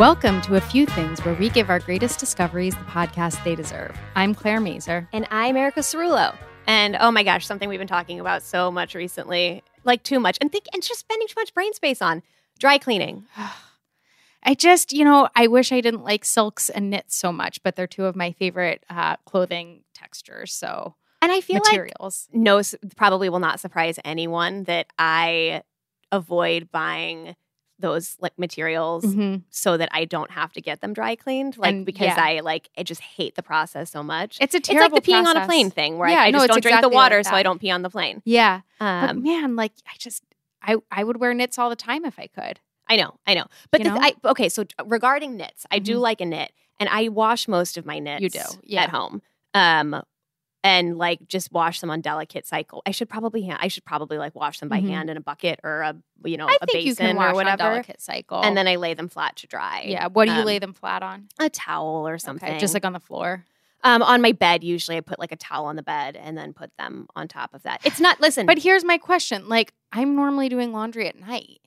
Welcome to A Few Things, where we give our greatest discoveries the podcast they deserve. I'm Claire Mazur. And I'm Erica Cerulo. And oh my gosh, something we've been talking about so much recently, like too much, and think and just spending too much brain space on dry cleaning. I just, you know, I wish I didn't like silks and knits so much, but they're two of my favorite uh, clothing textures. So, and I feel materials. like no, probably will not surprise anyone that I avoid buying those like materials mm-hmm. so that I don't have to get them dry cleaned. Like And, because yeah. I like I just hate the process so much. It's a terrible. it's like the peeing on a plane thing where Yeah, I, I no, just don't drink exactly the water like so I don't pee on the plane. Yeah. but Um, man, like, I just, I, I would wear knits all the time if I could. I know, I know. But the, know? I, okay, so regarding knits, I do Mhm. like a knit, and I wash most of my knits. You do, yeah. at home. Um, and like just wash them on delicate cycle. I should probably ha- I should probably like wash them by Mhm. hand in a bucket or a you know I a think basin you can wash or whatever. on delicate cycle. and then I lay them flat to dry. yeah. What do you Um, lay them flat on? A towel or something. Okay, just like on the floor. um on my bed. Usually, I put like a towel on the bed and then put them on top of that. It's not. Listen, But here's my question: Like, I'm normally doing laundry at night.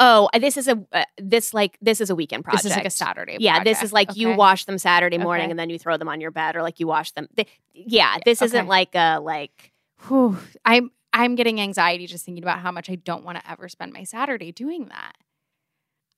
Oh, this is a uh, this like this is a weekend project. This is like a Saturday. Yeah, this is like you wash them Saturday morning Okay. and then you throw them on your bed, or like you wash them. th- yeah, this okay. isn't like a like. Whew, I'm I'm getting anxiety just thinking about how much I don't want to ever spend my Saturday doing that.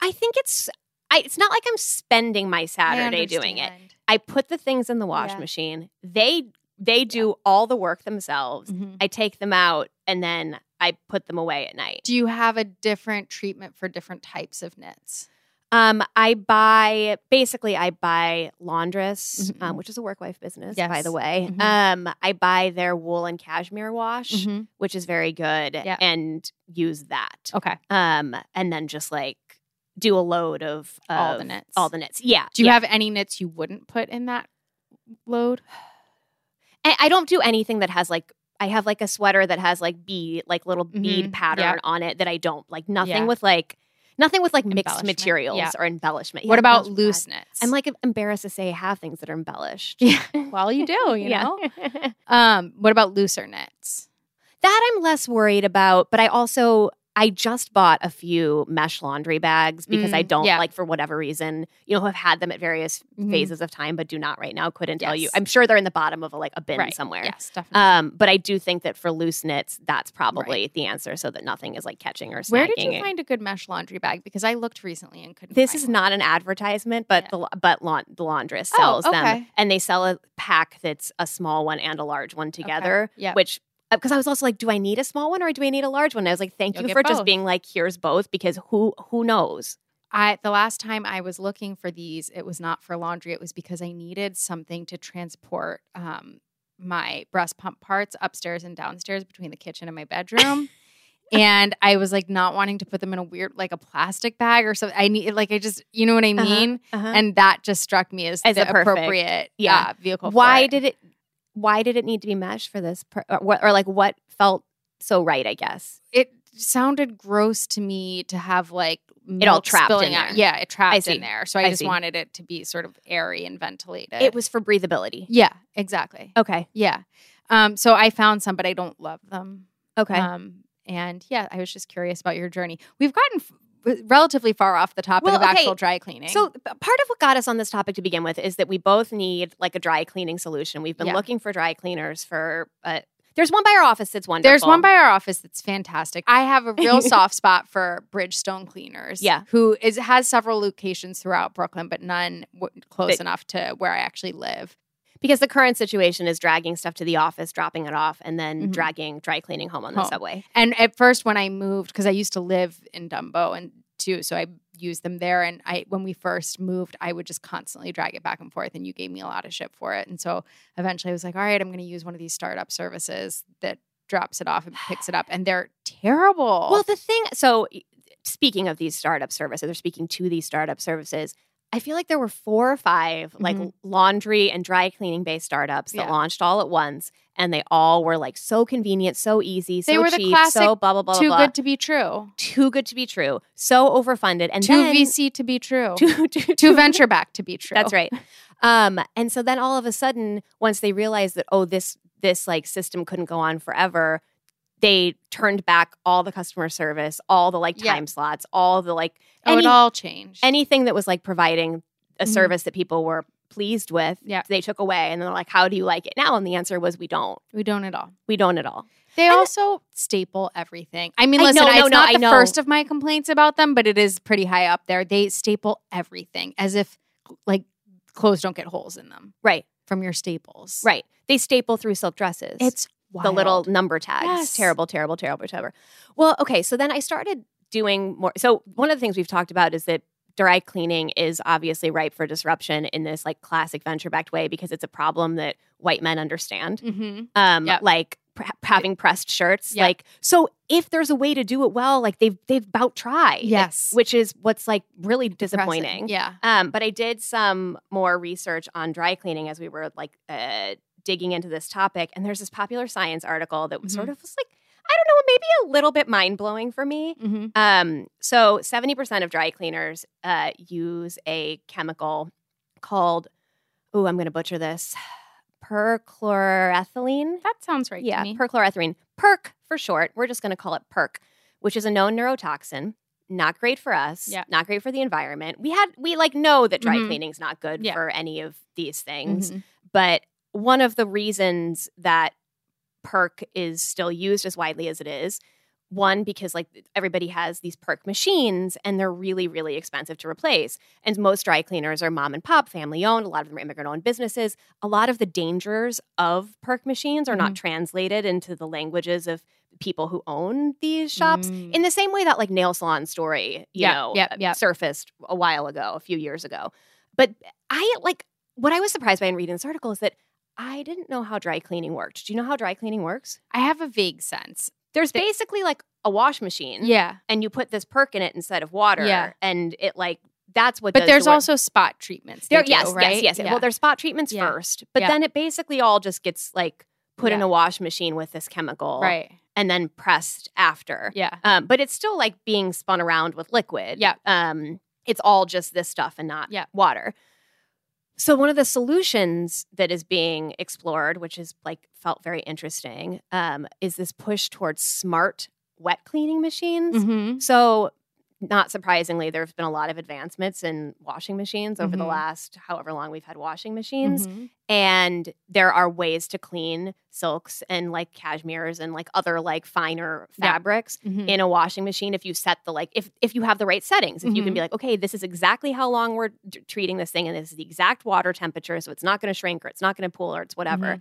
I think it's. I, it's not like I'm spending my Saturday doing it. I put the things in the wash Yeah. machine. They they do all the work themselves. Mhm. I take them out and then I put them away at night. Do you have a different treatment for different types of knits? Um, I buy basically I buy Laundress, Mhm. um, which is a work wife business, by the way. Mhm. Um, I buy their wool and cashmere wash, Mhm. which is very good, and use that. Okay. Um, and then just like do a load of, All the of knits. All the knits. Yeah. Do you yeah. have any knits you wouldn't put in that load? I, I don't do anything that has like I have like a sweater that has like bead like little bead Mhm. pattern Yeah. on it that I don't like nothing Yeah. with like nothing with like mixed materials Yeah. or embellishment. what about loose knits? I'm like embarrassed to say I have things that are embellished. yeah. Well, you do. You Yeah. know. Um. What about looser knits? that I'm less worried about, but I also I just bought a few mesh laundry bags because I Mm, don't yeah. like for whatever reason, you know, have had them at various Mhm. phases of time, but do not right now. Couldn't tell you. I'm sure they're in the bottom of a, like a bin Right. somewhere. Yes, definitely. Um, but I do think that for loose knits, that's probably the answer, so that nothing is like catching or snagging. Where did you find a good mesh laundry bag? Because I looked recently and couldn't. This is one. not an advertisement, but Yeah. the but laun- the laundress Oh, sells them, and they sell a pack that's a small one and a large one together. Yep. Which because I was also like, do I need a small one or do I need a large one? And I was like, thank You'll you for just being like, here's both, because who who knows? I the last time I was looking for these, it was not for laundry. It was because I needed something to transport um, my breast pump parts upstairs and downstairs between the kitchen and my bedroom. and I was like not wanting to put them in a weird like a plastic bag or something. I need like I just you know what I Uh-huh, mean. uh-huh. And that just struck me as, As the appropriate yeah. uh, vehicle. for why it. did it? Why did it need to be mesh for this? Per, or, what- or like what felt so right? I guess. it sounded gross to me to have like It all trapped in out. there. Yeah, it trapped in there. So I, I just see. wanted it to be sort of airy and ventilated. It was for breathability. Yeah, exactly. Okay. Yeah. Um, so I found some, but I don't love them. Okay. Um, and yeah, I was just curious about your journey. We've gotten relatively far off the topic Well, of okay, actual dry cleaning. So part of what got us on this topic to begin with is that we both need like a dry cleaning solution. We've been Yeah. looking for dry cleaners for. Uh, there's one by our office that's wonderful. There's one by our office that's fantastic. I have a real soft spot for Bridgestone cleaners. Yeah. who is has several locations throughout Brooklyn, but none w- close That- enough to where I actually live. Because the current situation is dragging stuff to the office, dropping it off, and then Mhm. dragging dry cleaning home on the subway. And at first, when I moved, because I used to live in Dumbo and too, so I used them there. And I, when we first moved, I would just constantly drag it back and forth, and you gave me a lot of shit for it. And so eventually, I was like, all right, I'm going to use one of these startup services that drops it off and picks it up, and they're terrible. Well, the thing, so speaking of these startup services, or speaking to these startup services, I feel like there were four or 5 like Mhm. laundry and dry cleaning based startups that Yeah. launched all at once, and they all were like so convenient, so easy, so They were the cheap, classic so blah blah blah too blah. good to be true. too good to be true, so overfunded, and too then VC to be true. too, too, too venture back to be true. That's right. Um, and so then all of a sudden, once they realized that oh, this this like system couldn't go on forever, they turned back all the customer service, all the like Yeah. time slots, all the like Oh, any- it all changed. anything that was like providing a Mhm. service that people were pleased with. Yeah. they took away, and they're like, "How do you like it now?" And the answer was, "We don't. we don't at all. We don't at all." They And- also staple everything. I mean, I- listen, no, no, it's no, not I the know. first of my complaints about them, but it is pretty high up there. They staple everything as if like clothes don't get holes in them Right, from your staples. right. They staple through silk dresses. It's the little number tags. Yes. Terrible, terrible, terrible, terrible. Well, okay. So then I started doing more. So one of the things we've talked about is that dry cleaning is obviously ripe for disruption in this like classic venture backed way because it's a problem that white men understand. Mhm. Um, Yep. like pr- having pressed shirts. Yep. Like, so if there's a way to do it well, like they've they've about tried. Yes. Which is what's like really Depressing. disappointing. Yeah. Um, but I did some more research on dry cleaning as we were like uh, digging into this topic, and there's this popular science article that was Mm-hmm. sort of was like, I don't know, maybe a little bit mind blowing for me. hmm Um, so 70% of dry cleaners uh, use a chemical called, oh, I'm going to butcher this, perchloroethylene. That sounds right yeah, to me. perchloroethylene, PERC for short. We're just going to call it PERC, which is a known neurotoxin. Not great for us. Yeah. Not great for the environment. We had we like know that dry Mhm. cleaning's not good Yeah. for any of these things. Mhm. But one of the reasons that perk is still used as widely as it is, one because like everybody has these perk machines and they're really really expensive to replace. And most dry cleaners are mom and pop, family owned, a lot of them are immigrant owned businesses. A lot of the dangers of perk machines are not Mm-hmm. translated into the languages of people who own these shops Mm. in the same way that like nail salon story, you Yeah, know, yep, yep. surfaced a while ago, a few years ago. But I like what I was surprised by in reading this article is that I didn't know how dry cleaning worked. Do you know how dry cleaning works? I have a vague sense. There's They- basically like a wash machine, Yeah. and you put this perk in it instead of water, Yeah. and it like that's what. But the there's work. also spot treatments. there, do, yes, right? yes, yes, Yeah. Well, there's spot treatments Yeah. first, but Yeah. then it basically all just gets like put in a wash machine with this chemical, right. and then pressed after. Yeah. Um, but it's still like being spun around with liquid. Yeah. Um, it's all just this stuff and not Yeah. water. So one of the solutions that is being explored, which is like felt very interesting, um, is this push towards smart wet cleaning machines. Mhm. So not surprisingly, there have been a lot of advancements in washing machines over the Mhm. last however long we've had washing machines. Mhm. And there are ways to clean silks and like cashmeres and like other like finer Yeah. fabrics Mhm. in a washing machine if you set the like if if you have the right settings if you can be like okay this is exactly how long we're d- treating this thing and this is the exact water temperature so it's not going to shrink or it's not going to pool or it's whatever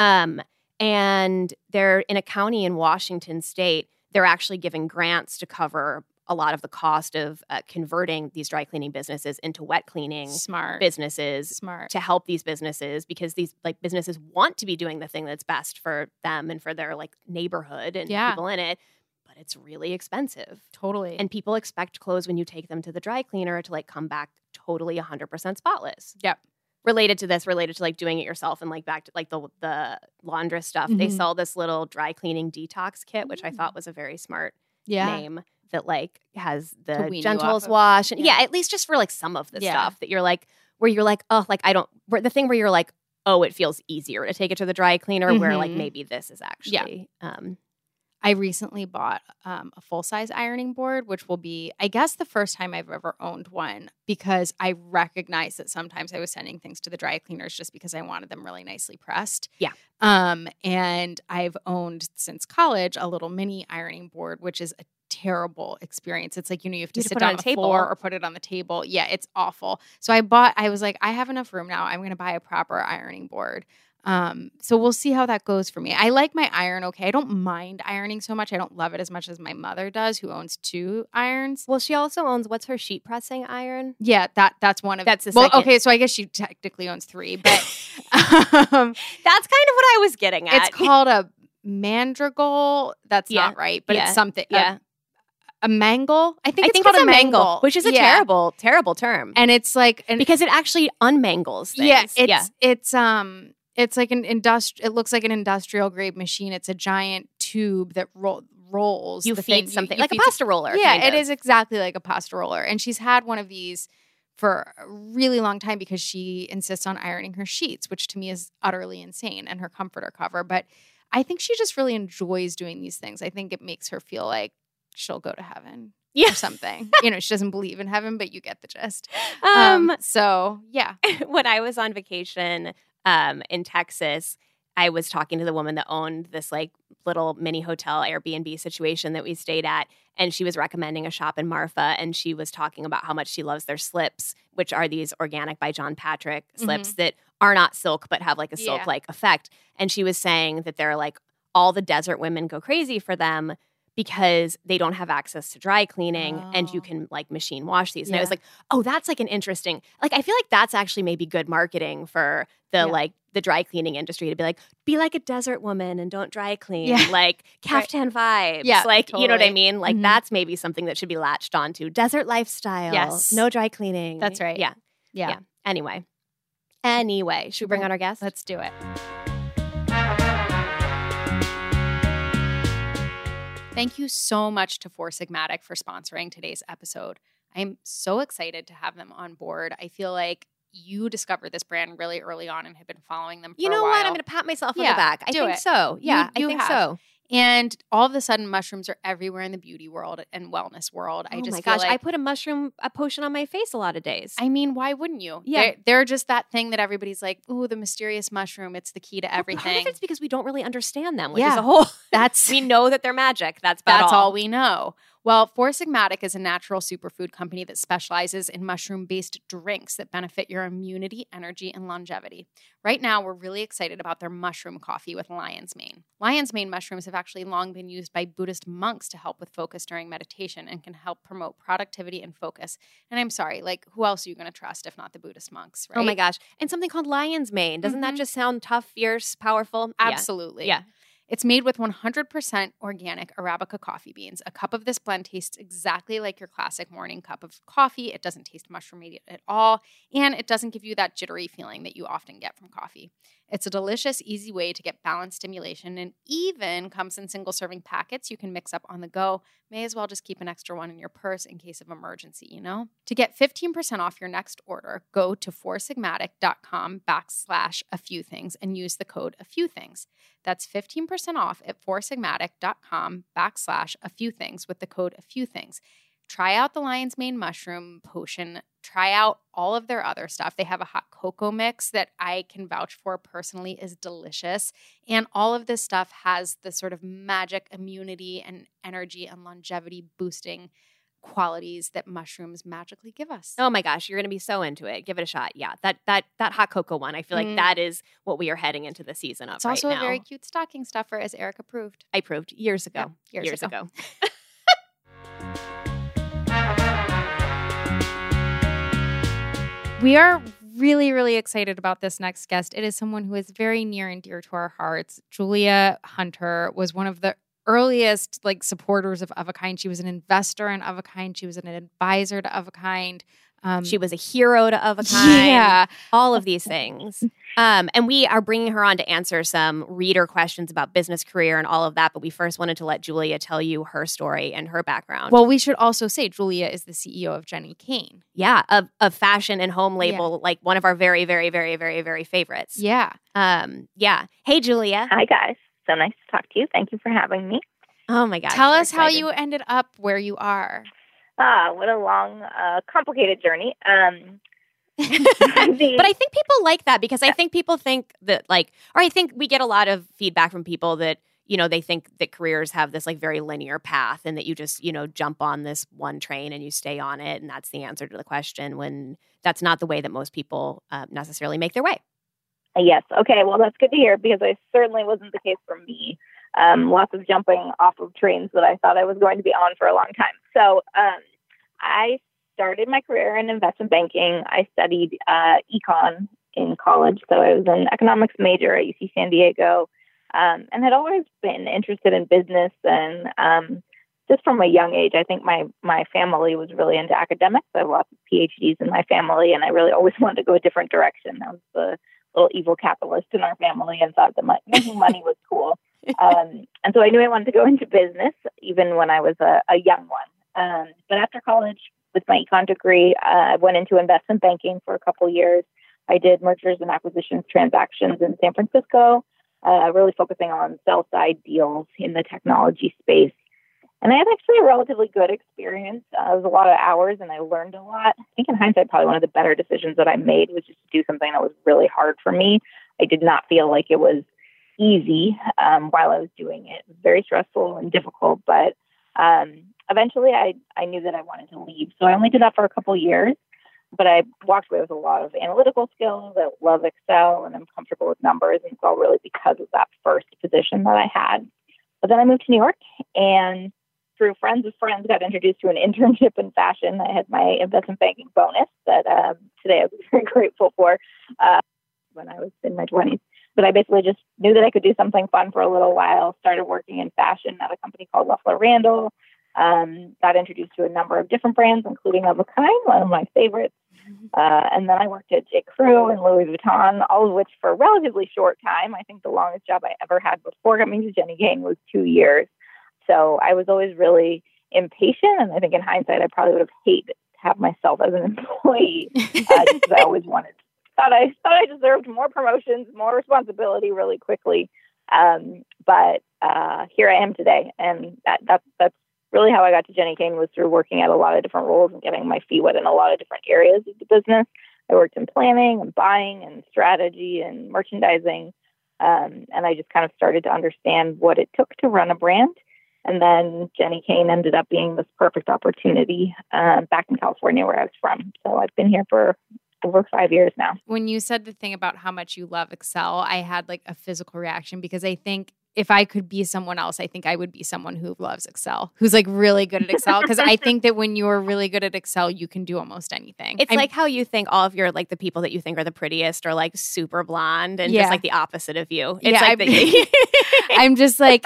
um and they're in a county in Washington state they're actually giving grants to cover a lot of the cost of uh, converting these dry cleaning businesses into wet cleaning Smart. businesses Smart. to help these businesses because these like businesses want to be doing the thing that's best for them and for their like neighborhood and Yeah. people in it but it's really expensive Totally. and people expect clothes when you take them to the dry cleaner to like come back totally 100% spotless Yep. related to this related to like doing it yourself and like back to like the the laundress stuff they Mhm. sell this little dry cleaning detox kit which i thought was a very smart yeah. name that like has the gentles of. wash and Yeah. yeah. at least just for like some of the Yeah. stuff that you're like where you're like oh like I don't where the thing where you're like oh it feels easier to take it to the dry cleaner where like Mhm. maybe this is actually um I recently bought um, a full size ironing board, which will be, I guess, the first time I've ever owned one because I recognize that sometimes I was sending things to the dry cleaners just because I wanted them really nicely pressed. Yeah. Um, and I've owned since college a little mini ironing board, which is a terrible experience. It's like, you know, you have to You sit down on the table. floor or put it on the table. Yeah, it's awful. So I bought, I was like, I have enough room now. I'm going to buy a proper ironing board. Um, so we'll see how that goes for me. I like my iron okay. I don't mind ironing so much. I don't love it as much as my mother does, who owns two irons. Well, she also owns what's her sheet pressing iron? Yeah, that that's one of That's the well. second. Okay, so I guess she technically owns three, but um, That's kind of what I was getting at. it's called a mandrigal. That's Yeah. not right, but Yeah. it's something. yeah. A, mangle. I think I it's think called it's a mangle, which is a Yeah. terrible, terrible term. And it's like an because it actually unmangles things. Yeah, it's it's um it's like an industri- it looks like an industrial grade machine. It's a giant tube that ro- rolls. You feed thing. something you like a pasta roller. Yeah, of. is exactly like a pasta roller. And she's had one of these for a really long time because she insists on ironing her sheets, which to me is utterly insane, and her comforter cover. But I think she just really enjoys doing these things. I think it makes her feel like she'll go to heaven Yeah. or something. you know, she doesn't believe in heaven, but you get the gist. Um, Um, so yeah. when I was on vacation um, in Texas, I was talking to the woman that owned this like little mini hotel Airbnb situation that we stayed at, and she was recommending a shop in Marfa, and she was talking about how much she loves their slips, which are these organic by John Patrick slips that are not silk but have like a silk like effect. And she was saying that they're like all the desert women go crazy for them because they don't have access to dry cleaning and you Oh. can like machine wash these. And I was like, oh, that's like an interesting, like, I feel like that's actually maybe good marketing for the Yeah. like the dry cleaning industry to be like, be like a desert woman and don't dry clean. Yeah. Like Right. caftan vibes. Yeah, Like, you know what I mean? Like, Mhm. that's maybe something that should be latched onto. Desert lifestyle. Yes. No dry cleaning. That's right. Yeah. Yeah. Yeah. Anyway. Anyway, should we bring on our guest? Let's do it. Thank you so much to Four Sigmatic for sponsoring today's episode. I'm so excited to have them on board. I feel like you discovered this brand really early on and have been following them for you know what? I'm going to pat myself on Yeah, the back. I do think it. so. You- Yeah, you I think have. so. And all of a sudden, mushrooms are everywhere in the beauty world and wellness world. I oh just my feel gosh, like, I put a mushroom a potion on my face a lot of days. I mean, why wouldn't you? Yeah. They're, they're just that thing that everybody's like, ooh, the mysterious mushroom. It's the key to Well, everything. Part of it's because we don't really understand them, which is a whole. That's we know that they're magic. That's That's all. all we know. Well, Four Sigmatic is a natural superfood company that specializes in mushroom based drinks that benefit your immunity, energy, and longevity. Right now, we're really excited about their mushroom coffee with lion's mane. Lion's mane mushrooms have actually long been used by Buddhist monks to help with focus during meditation and can help promote productivity and focus. And I'm sorry, like, who else are you going to trust if not the Buddhist monks, right? Oh my gosh. And something called lion's mane. Doesn't that Mhm. just sound tough, fierce, powerful? Yeah. Absolutely. Yeah. It's made with 100% organic Arabica coffee beans. A cup of this blend tastes exactly like your classic morning cup of coffee. It doesn't taste mushroomy at all, and it doesn't give you that jittery feeling that you often get from coffee. It's a delicious, easy way to get balanced stimulation and even comes in single serving packets you can mix up on the go. May as well just keep an extra one in your purse in case of emergency, you know? To get 15% off your next order, go to foursigmatic.com backslash a few things and use the code a few things. That's 15% off at foursigmatic.com backslash a few things with the code a few things. Try out the lion's mane mushroom potion. Try out all of their other stuff. They have a hot cocoa mix that I can vouch for personally is delicious. And all of this stuff has the sort of magic immunity and energy and longevity boosting qualities that mushrooms magically give us. Oh my gosh, you're gonna be so into it. Give it a shot. Yeah, that that that hot cocoa one. I feel like Mm. that is what we are heading into the season of. it's also right a very cute stocking stuffer, as Eric approved. I proved years ago. Yeah, years ago. ago. We are really, really excited about this next guest. It is someone who is very near and dear to our hearts. Julia Hunter was one of the earliest like supporters of Of a Kind. She was an investor in Of a Kind. She was an advisor to Of a Kind. Um, She was a hero to of a kind. yeah, all of these things. Um, and we are bringing her on to answer some reader questions about business career and all of that. But we first wanted to let Julia tell you her story and her background. Well, we should also say Julia is the CEO of Jenni Kayne. yeah, of, of fashion and home Yeah. label, like one of our very, very, very, very, very favorites. Yeah. Um, yeah. Hey, Julia. Hi, guys. So nice to talk to you. Thank you for having me. Oh my god! Tell us how you ended up where you are. Ah, what a long, uh, complicated journey. Um, but I think people like that because I think people think that like, or I think we get a lot of feedback from people that you know they think that careers have this like very linear path and that you just you know jump on this one train and you stay on it and that's the answer to the question when that's not the way that most people uh, necessarily make their way. Yes. Okay. Well that's good to hear because i certainly wasn't the case for me um, lots of jumping off of trains that i thought i was going to be on for a long time so um, i started my career in investment banking i studied uh, econ in college so i was an economics major at uc san diego um, and had always been interested in business and um, just from a young age, I think my my family was really into academics. I have lots of PhDs in my family, and I really always wanted to go a different direction. I was the little evil capitalist in our family and thought that making money was cool. Um, and so I knew I wanted to go into business even when I was a, a young one. Um, but after college, with my econ degree, uh, I went into investment banking for a couple years. I did mergers and acquisitions transactions in San Francisco uh, really focusing on sell side deals in the technology space. And I had actually a relatively good experience. Uh, it was a lot of hours and I learned a lot. I think in hindsight, probably one of the better decisions that I made was just to do something that was really hard for me. I did not feel like it was easy um, while I was doing it. It was very stressful and difficult, but um, eventually I, I knew that I wanted to leave. So I only did that for a couple years but I walked away with a lot of analytical skills. I love Excel and I'm comfortable with numbers. And it's all really because of that first position that I had. But then I moved to New York and through friends of friends got introduced to an internship in fashion. I had my investment banking bonus that uh, today I'm very grateful for uh, when I was in my 20s. But I basically just knew that I could do something fun for a little while, started working in fashion at a company called Loeffler Randall. Um, got introduced to a number of different brands, including Of a Kind, one of my favorites. Uh, and then I worked at J. Crew and Louis Vuitton, all of which for a relatively short time. I think the longest job I ever had before coming to Jenni Kayne was two years. So I was always really impatient. And I think in hindsight, I probably would have hated to have myself as an employee uh, because I always wanted, thought I thought I deserved more promotions, more responsibility really quickly. Um, but uh, here I am today, and that, that that's really how I got to Jenni Kayne was through working at a lot of different roles and getting my feet wet in a lot of different areas of the business. I worked in planning and buying and strategy and merchandising. Um, and I just kind of started to understand what it took to run a brand. And then Jenni Kayne ended up being this perfect opportunity uh, back in California where I was from. So I've been here for over five years now. When you said the thing about how much you love Excel, I had like a physical reaction because I think if I could be someone else, I think I would be someone who loves Excel, who's like really good at Excel. Because I think that when you're really good at Excel, you can do almost anything. It's I'm, like how you think all of your like the people that you think are the prettiest are like super blonde and yeah. just like the opposite of you. It's yeah, like I'm, the- I'm just like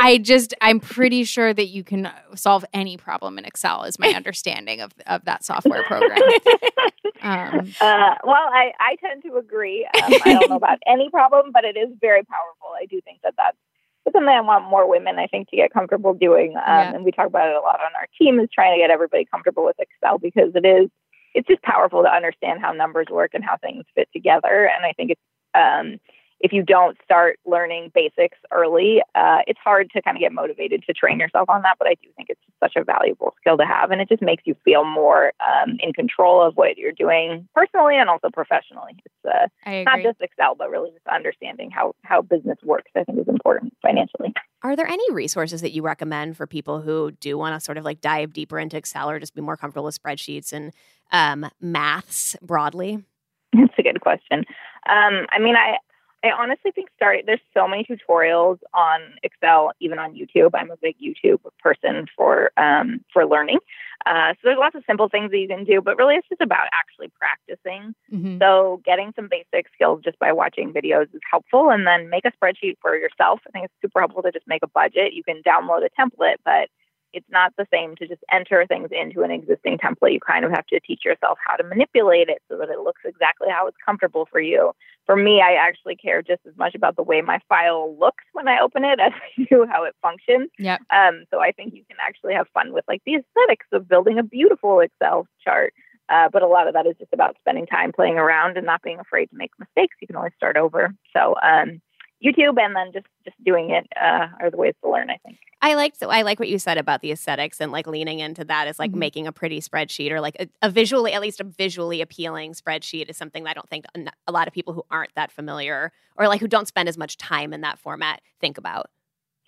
I just I'm pretty sure that you can solve any problem in Excel. Is my understanding of of that software program. Um, uh, well, I I tend to agree. Um, I don't know about any problem, but it is very powerful. I do think that that's something I want more women, I think, to get comfortable doing. Um, yeah. And we talk about it a lot on our team is trying to get everybody comfortable with Excel because it is, it's just powerful to understand how numbers work and how things fit together. And I think it's, um, if you don't start learning basics early, uh, it's hard to kind of get motivated to train yourself on that. But I do think it's such a valuable skill to have, and it just makes you feel more um, in control of what you're doing personally and also professionally. It's uh, not just Excel, but really just understanding how how business works. I think is important financially. Are there any resources that you recommend for people who do want to sort of like dive deeper into Excel or just be more comfortable with spreadsheets and um, maths broadly? That's a good question. Um, I mean, I I honestly think starting there's so many tutorials on Excel, even on YouTube. I'm a big YouTube person for um, for learning. Uh, so there's lots of simple things that you can do, but really it's just about actually practicing. Mm-hmm. So getting some basic skills just by watching videos is helpful, and then make a spreadsheet for yourself. I think it's super helpful to just make a budget. You can download a template, but it's not the same to just enter things into an existing template. You kind of have to teach yourself how to manipulate it so that it looks exactly how it's comfortable for you. For me, I actually care just as much about the way my file looks when I open it as I do how it functions. Yeah. Um, so I think you can actually have fun with like the aesthetics of building a beautiful Excel chart. Uh, but a lot of that is just about spending time playing around and not being afraid to make mistakes. You can always start over. So um, YouTube and then just just doing it uh, are the ways to learn. I think. I like I like what you said about the aesthetics and like leaning into that is like mm-hmm. making a pretty spreadsheet or like a, a, visually at least a visually appealing spreadsheet is something that I don't think a lot of people who aren't that familiar or like who don't spend as much time in that format think about.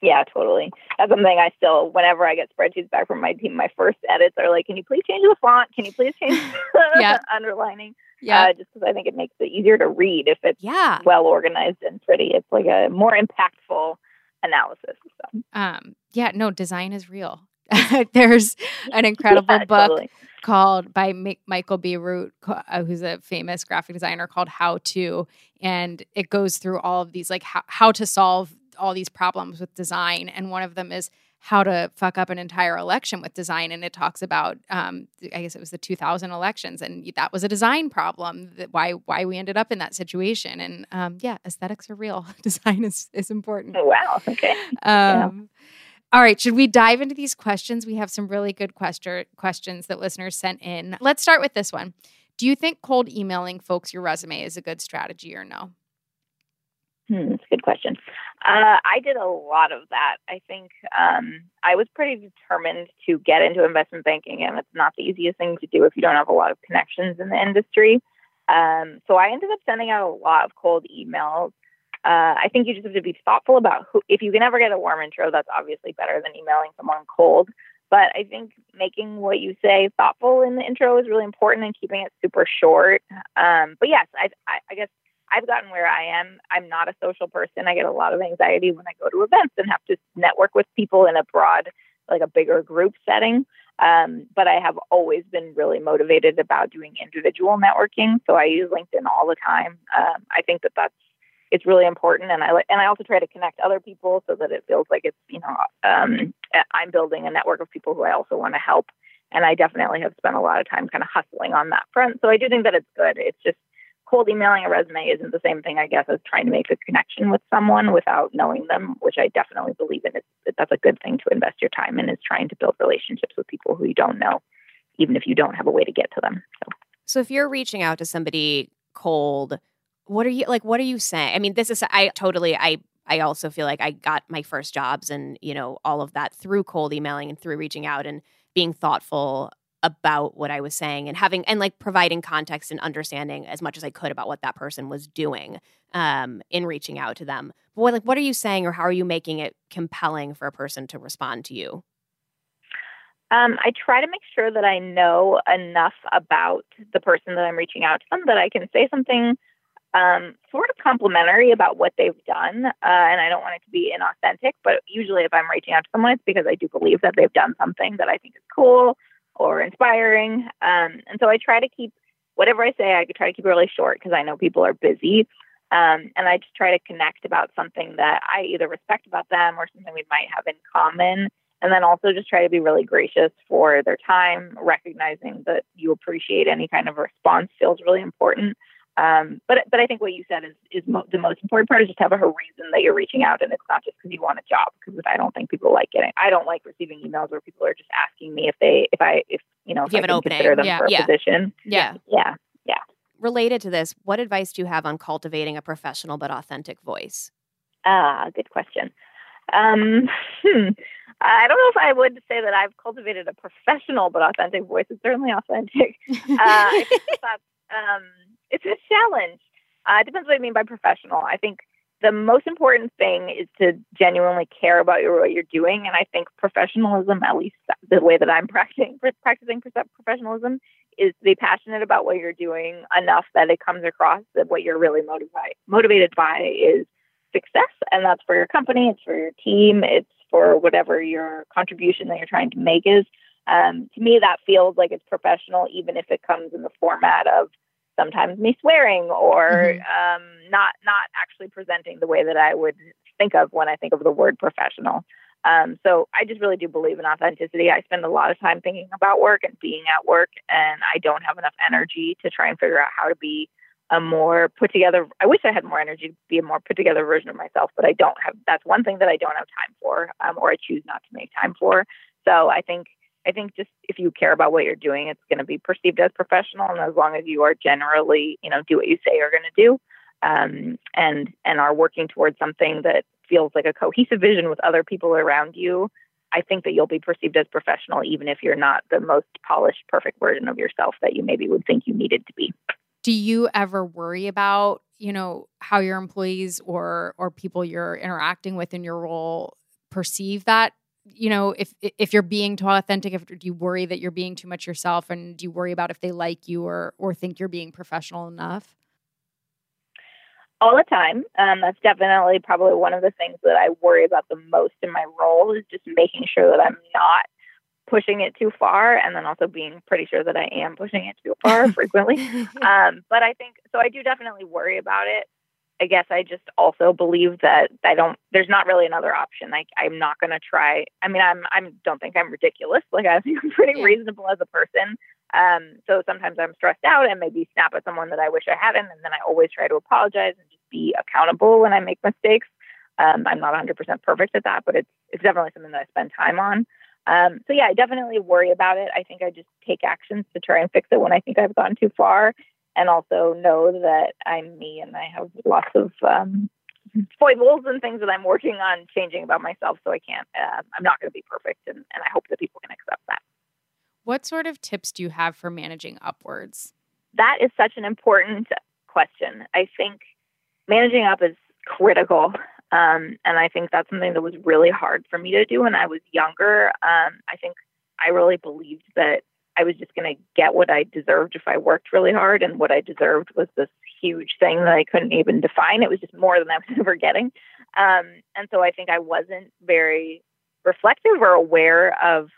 Yeah, totally. That's something I still, whenever I get spreadsheets back from my team, my first edits are like, can you please change the font? Can you please change the underlining? Yeah. Uh, just because I think it makes it easier to read if it's yeah. well organized and pretty. It's like a more impactful analysis. So. Um, yeah, no, design is real. There's an incredible yeah, book totally. called by M- Michael Bierut, uh, who's a famous graphic designer, called How to, and it goes through all of these like how, how to solve all these problems with design, and one of them is how to fuck up an entire election with design. And it talks about, um, I guess it was the 2000 elections, and that was a design problem. That why why we ended up in that situation. And um, yeah, aesthetics are real. design is is important. Oh, wow. Okay. Um, yeah. All right, should we dive into these questions? We have some really good question questions that listeners sent in. Let's start with this one. Do you think cold emailing folks your resume is a good strategy or no? Hmm, that's a good question. Uh, I did a lot of that. I think um, I was pretty determined to get into investment banking, and it's not the easiest thing to do if you don't have a lot of connections in the industry. Um, so I ended up sending out a lot of cold emails. Uh, I think you just have to be thoughtful about who. If you can ever get a warm intro, that's obviously better than emailing someone cold. But I think making what you say thoughtful in the intro is really important, and keeping it super short. Um, but yes, I, I, I guess I've gotten where I am. I'm not a social person. I get a lot of anxiety when I go to events and have to network with people in a broad, like a bigger group setting. Um, but I have always been really motivated about doing individual networking. So I use LinkedIn all the time. Um, I think that that's it's really important, and I and I also try to connect other people so that it feels like it's you know um, I'm building a network of people who I also want to help. And I definitely have spent a lot of time kind of hustling on that front. So I do think that it's good. It's just cold emailing a resume isn't the same thing, I guess, as trying to make a connection with someone without knowing them, which I definitely believe in. It's, that's a good thing to invest your time in is trying to build relationships with people who you don't know, even if you don't have a way to get to them. So, so if you're reaching out to somebody cold, what are you like? What are you saying? I mean, this is I totally I I also feel like I got my first jobs and you know all of that through cold emailing and through reaching out and being thoughtful about what I was saying and having and like providing context and understanding as much as I could about what that person was doing um, in reaching out to them. But what, like, what are you saying, or how are you making it compelling for a person to respond to you? Um, I try to make sure that I know enough about the person that I'm reaching out to them that I can say something um, sort of complimentary about what they've done. Uh, and I don't want it to be inauthentic, but usually if I'm reaching out to someone, it's because I do believe that they've done something that I think is cool or inspiring. Um, and so I try to keep whatever I say, I try to keep it really short because I know people are busy. Um, and I just try to connect about something that I either respect about them or something we might have in common. And then also just try to be really gracious for their time, recognizing that you appreciate any kind of response feels really important. Um, but but I think what you said is is mo- the most important part is just have a reason that you're reaching out, and it's not just because you want a job. Because I don't think people like getting. I don't like receiving emails where people are just asking me if they if I if you know if, if you have an opening consider them yeah. for a yeah. position. Yeah, yeah, yeah. Related to this, what advice do you have on cultivating a professional but authentic voice? Ah, good question. Um, hmm. I don't know if I would say that I've cultivated a professional but authentic voice. It's certainly authentic. uh, I think that's um, it's a challenge. Uh, it depends what I mean by professional. I think the most important thing is to genuinely care about your, what you're doing. And I think professionalism, at least the way that I'm practicing practicing professionalism, is to be passionate about what you're doing enough that it comes across that what you're really motivated motivated by is success, and that's for your company, it's for your team, it's for whatever your contribution that you're trying to make is. Um, to me, that feels like it's professional, even if it comes in the format of sometimes me swearing or mm-hmm. um, not not actually presenting the way that I would think of when I think of the word professional. Um, so I just really do believe in authenticity. I spend a lot of time thinking about work and being at work, and I don't have enough energy to try and figure out how to be a more put together. I wish I had more energy to be a more put together version of myself, but I don't have. That's one thing that I don't have time for, um, or I choose not to make time for. So I think I think just if you care about what you're doing, it's going to be perceived as professional. And as long as you are generally, you know, do what you say you're going to do, um, and and are working towards something that feels like a cohesive vision with other people around you, I think that you'll be perceived as professional even if you're not the most polished, perfect version of yourself that you maybe would think you needed to be. Do you ever worry about, you know, how your employees or or people you're interacting with in your role perceive that? You know, if if you're being too authentic, if do you worry that you're being too much yourself, and do you worry about if they like you or or think you're being professional enough? all the time. Um, that's definitely probably one of the things that I worry about the most in my role is just making sure that I'm not pushing it too far and then also being pretty sure that I am pushing it too far frequently. Um, but I think so I do definitely worry about it. I guess I just also believe that I don't there's not really another option. Like I'm not gonna try I mean I'm I don't think I'm ridiculous. Like I think I'm pretty reasonable as a person. Um, so sometimes I'm stressed out and maybe snap at someone that I wish I hadn't, and then I always try to apologize and just be accountable when I make mistakes. Um, I'm not 100% perfect at that, but it's it's definitely something that I spend time on. Um, so yeah, I definitely worry about it. I think I just take actions to try and fix it when I think I've gone too far, and also know that I'm me and I have lots of um, foibles and things that I'm working on changing about myself. So I can't. Uh, I'm not going to be perfect, and, and I hope that people can accept that. What sort of tips do you have for managing upwards? That is such an important question. I think managing up is critical. Um, and I think that's something that was really hard for me to do when I was younger. Um, I think I really believed that I was just going to get what I deserved if I worked really hard. And what I deserved was this huge thing that I couldn't even define. It was just more than I was ever getting. Um, and so I think I wasn't very reflective or aware of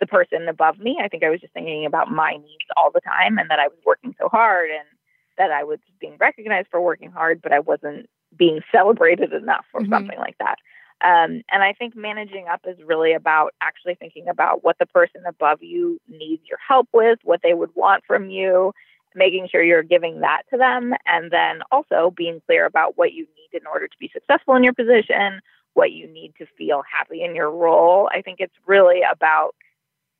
the person above me. I think I was just thinking about my needs all the time and that I was working so hard and that I was being recognized for working hard, but I wasn't being celebrated enough or mm-hmm. something like that. Um, and I think managing up is really about actually thinking about what the person above you needs your help with, what they would want from you, making sure you're giving that to them, and then also being clear about what you need in order to be successful in your position, what you need to feel happy in your role. I think it's really about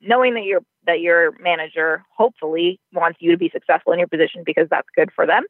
knowing that your that your manager hopefully wants you to be successful in your position because that's good for them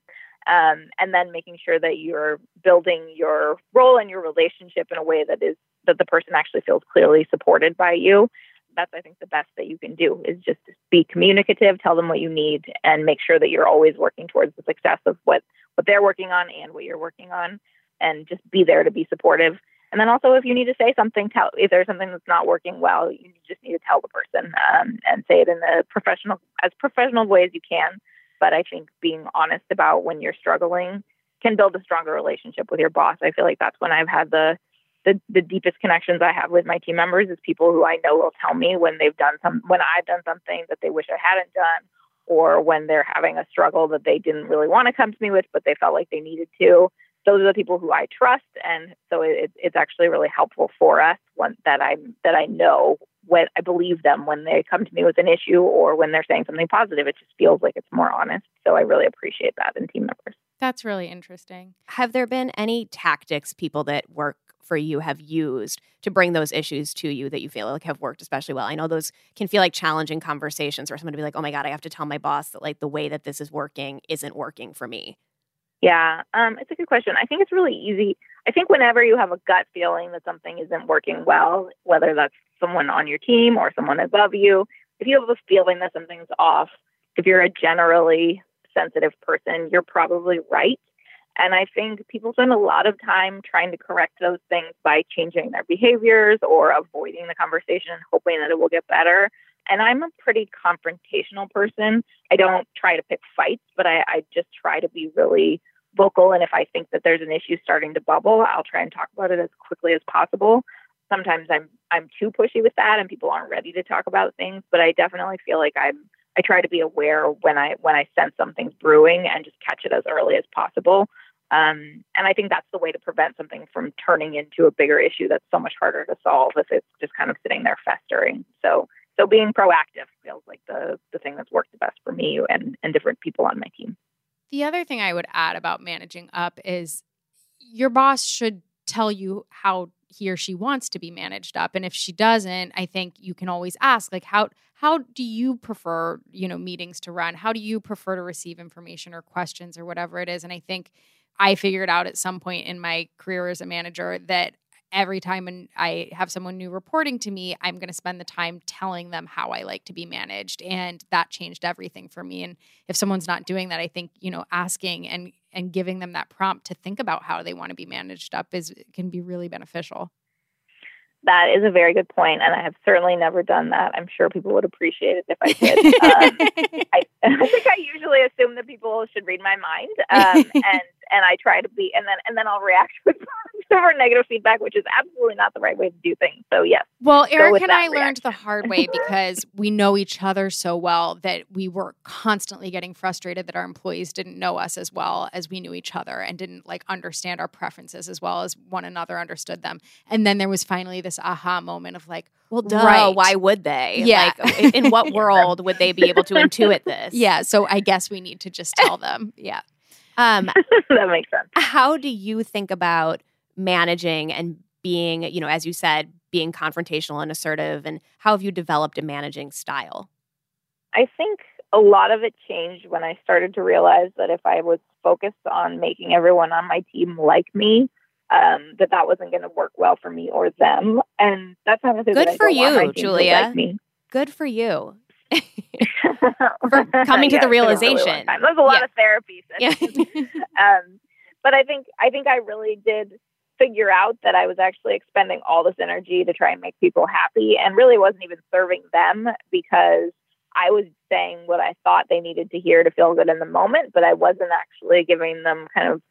um, and then making sure that you're building your role and your relationship in a way that is that the person actually feels clearly supported by you that's i think the best that you can do is just be communicative tell them what you need and make sure that you're always working towards the success of what what they're working on and what you're working on and just be there to be supportive and then also, if you need to say something, tell if there's something that's not working well, you just need to tell the person um, and say it in the professional as professional way as you can. But I think being honest about when you're struggling can build a stronger relationship with your boss. I feel like that's when I've had the the, the deepest connections I have with my team members is people who I know will tell me when they've done some when I've done something that they wish I hadn't done, or when they're having a struggle that they didn't really want to come to me with, but they felt like they needed to those are the people who I trust, and so it, it's actually really helpful for us when, that I that I know when I believe them when they come to me with an issue or when they're saying something positive. It just feels like it's more honest. So I really appreciate that in team members. That's really interesting. Have there been any tactics people that work for you have used to bring those issues to you that you feel like have worked especially well? I know those can feel like challenging conversations where someone to be like, "Oh my god, I have to tell my boss that like the way that this is working isn't working for me." Yeah, um, it's a good question. I think it's really easy. I think whenever you have a gut feeling that something isn't working well, whether that's someone on your team or someone above you, if you have a feeling that something's off, if you're a generally sensitive person, you're probably right. And I think people spend a lot of time trying to correct those things by changing their behaviors or avoiding the conversation and hoping that it will get better. And I'm a pretty confrontational person. I don't try to pick fights, but I, I just try to be really vocal. And if I think that there's an issue starting to bubble, I'll try and talk about it as quickly as possible. Sometimes I'm I'm too pushy with that, and people aren't ready to talk about things. But I definitely feel like I'm I try to be aware when I when I sense something's brewing and just catch it as early as possible. Um, and I think that's the way to prevent something from turning into a bigger issue that's so much harder to solve if it's just kind of sitting there festering. So so being proactive feels like the the thing that's worked the best for me and and different people on my team. The other thing I would add about managing up is your boss should tell you how he or she wants to be managed up. And if she doesn't i think you can always ask like how how do you prefer you know meetings to run? How do you prefer to receive information or questions or whatever it is? And i think i figured out at some point in my career as a manager that every time and I have someone new reporting to me, I'm going to spend the time telling them how I like to be managed. And that changed everything for me. And if someone's not doing that, I think, you know, asking and and giving them that prompt to think about how they want to be managed up is can be really beneficial. That is a very good point, and I have certainly never done that. I'm sure people would appreciate it if I did. Um, I, I, think I usually assume that people should read my mind, um, and and I try to be, and then and then I'll react with or negative feedback, which is absolutely not the right way to do things. So yes. Well, Erica and I reaction. learned the hard way because we know each other so well that we were constantly getting frustrated that our employees didn't know us as well as we knew each other and didn't like understand our preferences as well as one another understood them. And then there was finally this aha moment of like, well, duh, right. why would they? Yeah. Like, in what world would they be able to intuit this? Yeah. So I guess we need to just tell them. Yeah. Um, that makes sense. How do you think about managing and being, you know, as you said, being confrontational and assertive? And how have you developed a managing style? I think a lot of it changed when I started to realize that if I was focused on making everyone on my team like me, um, that that wasn't going to work well for me or them. And that's not good for you, Julia. Like good for you. For coming to the realization. Really There's a lot yeah. of therapy. Yeah. um, but I think I think I really did figure out that I was actually expending all this energy to try and make people happy and really wasn't even serving them because I was saying what I thought they needed to hear to feel good in the moment, but I wasn't actually giving them kind of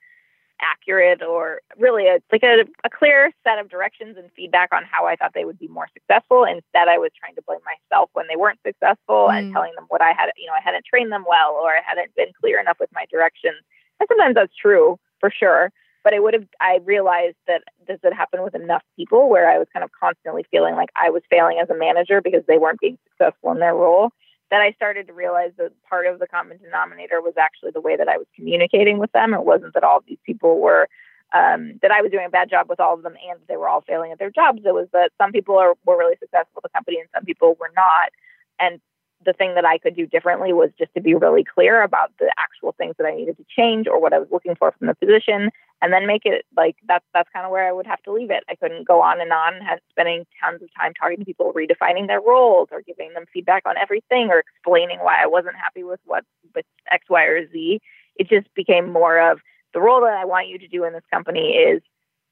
accurate or really a, like a, a clear set of directions and feedback on how I thought they would be more successful. Instead, I was trying to blame myself when they weren't successful mm. and telling them what I had, you know, I hadn't trained them well or I hadn't been clear enough with my directions. And sometimes that's true for sure but I would have I realized that this had happened with enough people where I was kind of constantly feeling like I was failing as a manager because they weren't being successful in their role that I started to realize that part of the common denominator was actually the way that I was communicating with them. It wasn't that all of these people were um, that I was doing a bad job with all of them and they were all failing at their jobs. It was that some people are, were really successful with the company and some people were not. And the thing that I could do differently was just to be really clear about the actual things that I needed to change or what I was looking for from the position, and then make it like that's that's kind of where I would have to leave it. I couldn't go on and on, had spending tons of time talking to people, redefining their roles, or giving them feedback on everything, or explaining why I wasn't happy with what with X, Y, or Z. It just became more of the role that I want you to do in this company is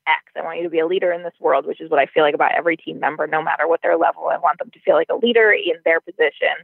X. I want you to be a leader in this world, which is what I feel like about every team member, no matter what their level. I want them to feel like a leader in their position.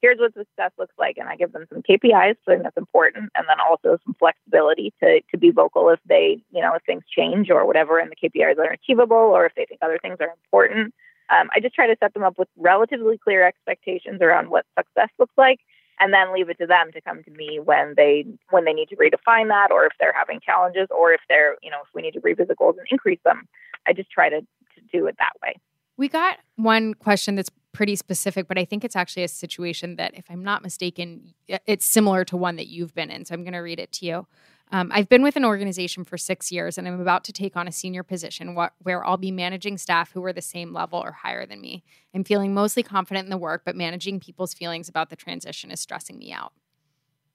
Here's what success looks like, and I give them some KPIs, so that's important, and then also some flexibility to to be vocal if they, you know, if things change or whatever, and the KPIs are achievable, or if they think other things are important. Um, I just try to set them up with relatively clear expectations around what success looks like, and then leave it to them to come to me when they when they need to redefine that or if they're having challenges or if they're you know if we need to revisit goals and increase them. I just try to, to do it that way. We got one question that's pretty specific but i think it's actually a situation that if i'm not mistaken it's similar to one that you've been in so i'm going to read it to you um, I've been with an organization for six years and I'm about to take on a senior position wh- where I'll be managing staff who are the same level or higher than me. I'm feeling mostly confident in the work, but managing people's feelings about the transition is stressing me out.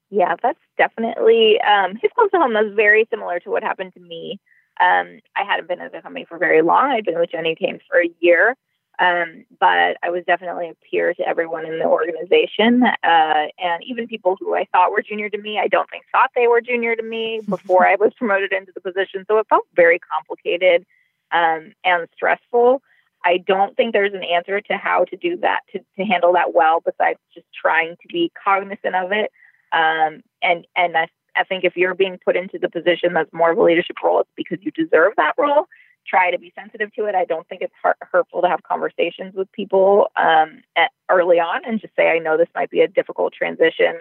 Yeah, that's definitely um, his close home. That's very similar to what happened to me. Um, I hadn't been at the company for very long. I'd been with Jenni Kayne's for a year. Um, but I was definitely a peer to everyone in the organization. Uh, and even people who I thought were junior to me, I don't think thought they were junior to me before I was promoted into the position. So it felt very complicated um, and stressful. I don't think there's an answer to how to do that, to, to handle that well, besides just trying to be cognizant of it. Um, and and I, I think if you're being put into the position that's more of a leadership role, it's because you deserve that role try to be sensitive to it. I don't think it's hurtful to have conversations with people um, at, early on and just say, I know this might be a difficult transition.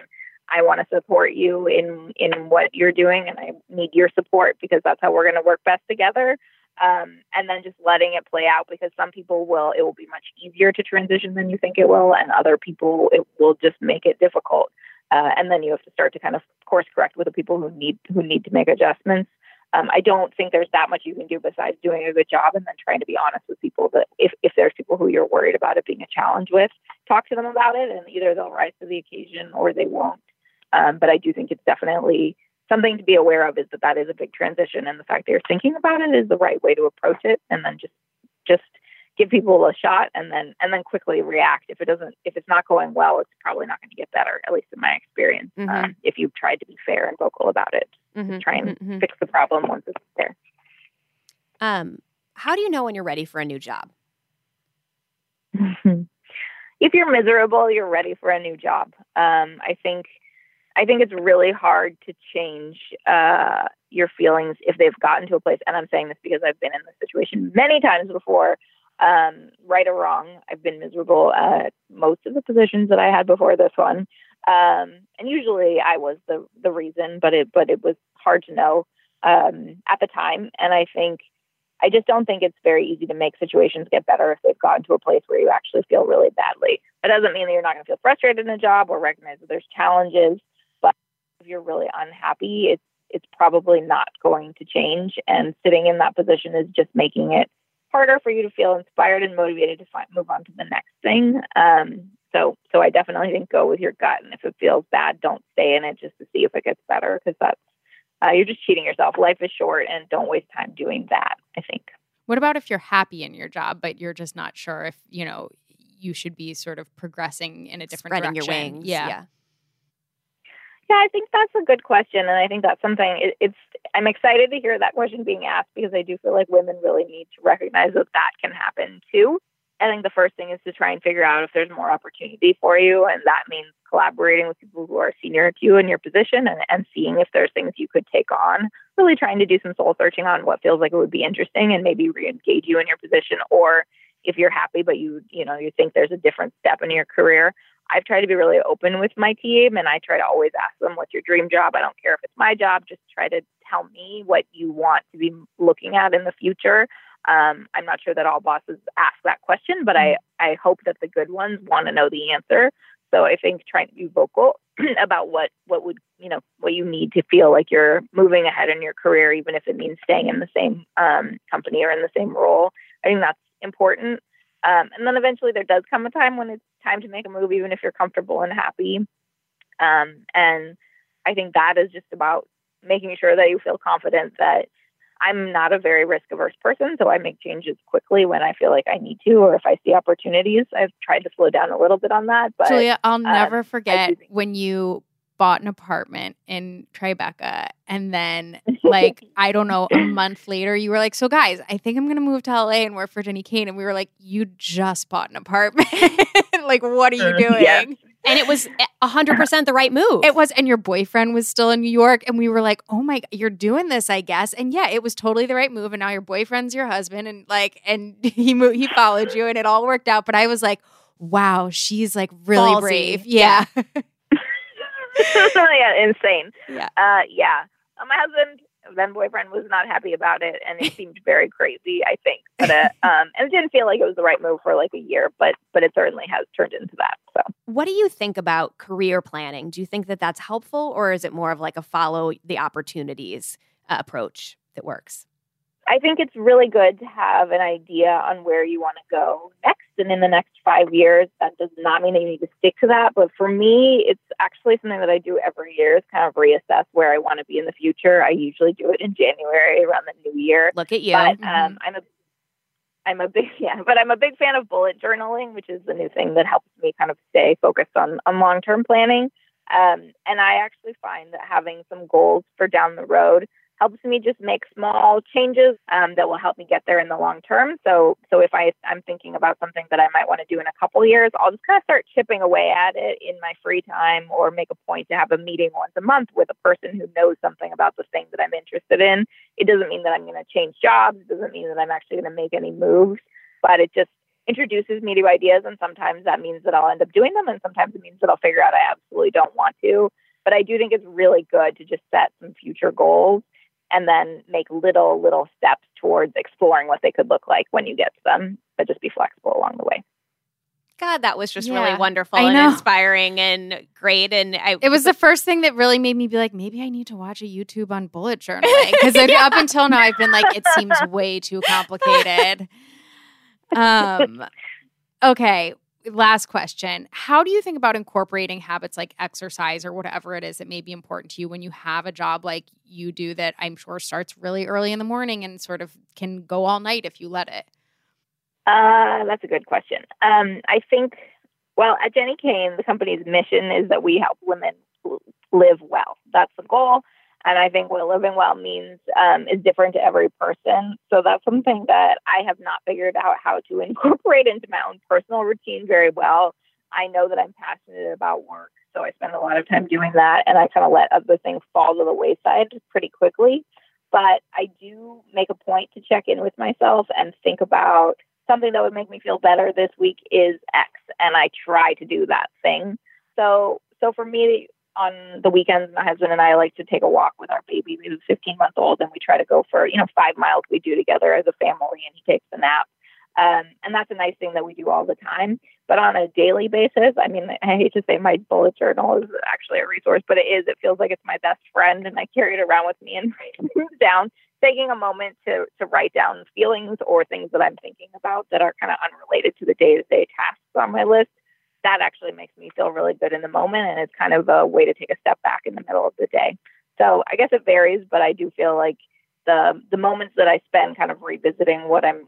I want to support you in in what you're doing, and I need your support because that's how we're going to work best together. Um, and then just letting it play out because some people will it will be much easier to transition than you think it will, and other people it will just make it difficult. Uh, and then you have to start to kind of course correct with the people who need who need to make adjustments um, I don't think there's that much you can do besides doing a good job and then trying to be honest with people that if, if there's people who you're worried about it being a challenge with, talk to them about it and either they'll rise to the occasion or they won't. Um, but I do think it's definitely something to be aware of is that that is a big transition, and the fact that you're thinking about it is the right way to approach it, and then just just give people a shot and then and then quickly react if it doesn't if it's not going well it's probably not going to get better at least in my experience mm-hmm. um, if you've tried to be fair and vocal about it mm-hmm. try and mm-hmm. fix the problem once it's there um how do you know when you're ready for a new job if you're miserable you're ready for a new job um i think i think it's really hard to change uh your feelings if they've gotten to a place and i'm saying this because i've been in this situation many times before um, right or wrong, I've been miserable at most of the positions that I had before this one. Um, and usually I was the the reason, but it but it was hard to know um, at the time. And I think I just don't think it's very easy to make situations get better if they've gotten to a place where you actually feel really badly. That doesn't mean that you're not going to feel frustrated in a job or recognize that there's challenges. But if you're really unhappy, it's it's probably not going to change. And sitting in that position is just making it harder for you to feel inspired and motivated to find, move on to the next thing. Um, so, so I definitely think go with your gut, and if it feels bad, don't stay in it just to see if it gets better, because that's uh, you're just cheating yourself. Life is short, and don't waste time doing that. I think. What about if you're happy in your job, but you're just not sure if you know you should be sort of progressing in a different Spreading direction? your wings. Yeah. yeah. Yeah, I think that's a good question, and I think that's something. It, it's I'm excited to hear that question being asked because I do feel like women really need to recognize that that can happen too. I think the first thing is to try and figure out if there's more opportunity for you, and that means collaborating with people who are senior to you in your position and, and seeing if there's things you could take on. Really trying to do some soul searching on what feels like it would be interesting and maybe re-engage you in your position, or if you're happy but you you know you think there's a different step in your career I've tried to be really open with my team and I try to always ask them, what's your dream job? I don't care if it's my job, just try to tell me what you want to be looking at in the future. Um, I'm not sure that all bosses ask that question, but I, I hope that the good ones want to know the answer. So I think trying to be vocal about what, what would, you know, what you need to feel like you're moving ahead in your career, even if it means staying in the same um, company or in the same role. I think that's important. Um, and then eventually there does come a time when it's time to make a move, even if you're comfortable and happy. Um, and I think that is just about making sure that you feel confident that I'm not a very risk averse person, so I make changes quickly when I feel like I need to, or if I see opportunities. I've tried to slow down a little bit on that. But Julia, I'll um, never forget when you bought an apartment in Tribeca and then like I don't know a month later you were like so guys I think I'm going to move to LA and work for Jenni Kayne and we were like you just bought an apartment like what are you doing yes. And it was 100% the right move it was and your boyfriend was still in New York and we were like oh my you're doing this I guess and yeah it was totally the right move and now your boyfriend's your husband and like and he moved, he followed you and it all worked out but I was like wow she's like really Ballsy. brave yeah. yeah. yeah, insane. Yeah. Uh, yeah. Uh, my husband, then boyfriend, was not happy about it, and it seemed very crazy. I think, but uh, um, and it didn't feel like it was the right move for like a year, but but it certainly has turned into that. What do you think about career planning? Do you think that that's helpful, or is it more of like a follow the opportunities uh, approach that works? I think it's really good to have an idea on where you want to go next and in the next five years. That does not mean that you need to stick to that. But for me, it's actually something that I do every year is kind of reassess where I want to be in the future. I usually do it in January around the new year. Look at you. But um, I'm a I'm a big yeah, but I'm a big fan of bullet journaling, which is the new thing that helps me kind of stay focused on on long term planning. Um, and I actually find that having some goals for down the road helps me just make small changes um, that will help me get there in the long term. So, so if I I'm thinking about something that I might want to do in a couple years, I'll just kind of start chipping away at it in my free time, or make a point to have a meeting once a month with a person who knows something about the thing that I'm interested in. It doesn't mean that I'm going to change jobs. It doesn't mean that I'm actually going to make any moves, but it just introduces me to ideas and sometimes that means that I'll end up doing them and sometimes it means that I'll figure out I absolutely don't want to. But I do think it's really good to just set some future goals and then make little, little steps towards exploring what they could look like when you get to them, but just be flexible along the way. God, that was just Yeah. really wonderful I and know. inspiring and great. And I, It was the first thing that really made me be like, maybe I need to watch a YouTube on bullet journaling because up until now I've been like, it seems way too complicated. Um, okay, last question. How do you think about incorporating habits like exercise or whatever it is that may be important to you when you have a job like you do that i'm sure starts really early in the morning and sort of can go all night if you let it? Uh, that's a good question. Um, i think well at Jenni Kayne the company's mission is that we help women live well. That's the goal and I think what living well means um, is different to every person. So that's something that I have not figured out how to incorporate into my own personal routine very well. I know that I'm passionate about work, so I spend a lot of time doing that, and I kind of let other things fall to the wayside pretty quickly. But I do make a point to check in with myself and think about something that would make me feel better this week is X, and I try to do that thing. So, so for me, on the weekends, my husband and I like to take a walk with our baby. He's 15 months old, and we try to go for you know five miles. We do together as a family, and he takes a nap. Um, and that's a nice thing that we do all the time. But on a daily basis, I mean, I hate to say my bullet journal is actually a resource, but it is. It feels like it's my best friend, and I carry it around with me and write down. Taking a moment to to write down feelings or things that I'm thinking about that are kind of unrelated to the day to day tasks on my list that actually makes me feel really good in the moment and it's kind of a way to take a step back in the middle of the day. So I guess it varies, but I do feel like the the moments that I spend kind of revisiting what I'm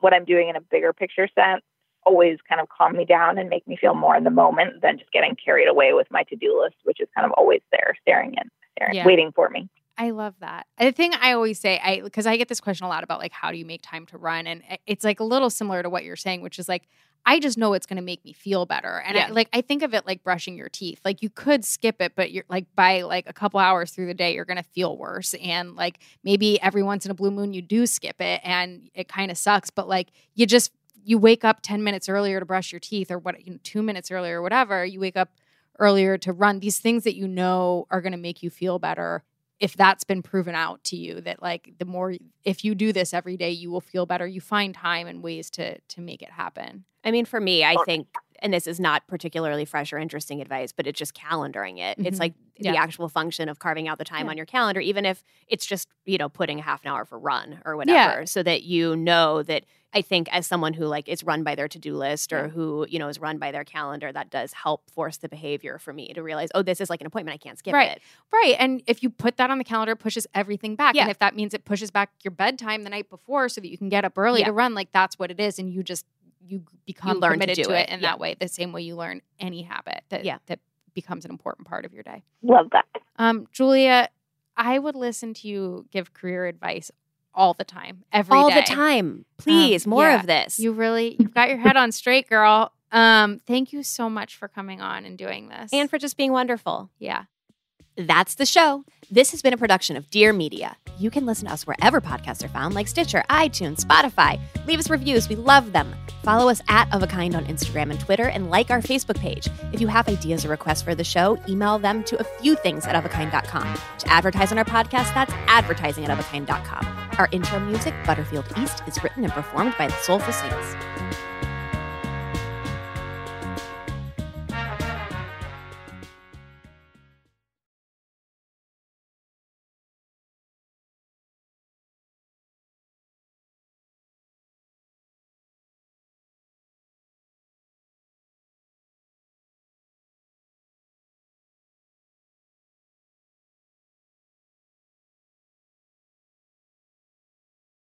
what I'm doing in a bigger picture sense always kind of calm me down and make me feel more in the moment than just getting carried away with my to-do list, which is kind of always there staring in, staring, yeah. waiting for me. I love that. The thing I always say, I because I get this question a lot about like how do you make time to run, and it's like a little similar to what you're saying, which is like I just know it's going to make me feel better. And yeah. I, like I think of it like brushing your teeth. Like you could skip it, but you're like by like a couple hours through the day, you're going to feel worse. And like maybe every once in a blue moon you do skip it, and it kind of sucks. But like you just you wake up ten minutes earlier to brush your teeth, or what you know two minutes earlier, or whatever. You wake up earlier to run. These things that you know are going to make you feel better if that's been proven out to you that like the more if you do this every day you will feel better. You find time and ways to to make it happen. I mean for me i think and this is not particularly fresh or interesting advice but it's just calendaring it mm-hmm. it's like yeah. the actual function of carving out the time yeah. on your calendar even if it's just you know putting a half an hour for run or whatever yeah. so that you know that I think as someone who like is run by their to-do list or who, you know, is run by their calendar, that does help force the behavior for me to realize, oh, this is like an appointment. I can't skip right. it. Right. And if you put that on the calendar, it pushes everything back. And if that means it pushes back your bedtime the night before so that you can get up early to run, like that's what it is. And you just you become you learn committed to, to it, it, in yeah. that way, the same way you learn any habit that yeah. that becomes an important part of your day. Love that. Um, Julia, I would listen to you give career advice all the time, every all day. the time. Please, um, more yeah, of this. You really, you've got your head on straight, girl. Um, thank you so much for coming on and doing this, and for just being wonderful. Yeah. That's the show. This has been a production of Dear Media. You can listen to us wherever podcasts are found, like Stitcher, iTunes, Spotify. Leave us reviews. We love them. Follow us at Of a Kind on Instagram and Twitter, and like our Facebook page. If you have ideas or requests for the show, email them to a few things at ofakind.com. To advertise on our podcast, that's advertising at ofakind.com. Our intro music, Butterfield East, is written and performed by the Soulful Saints.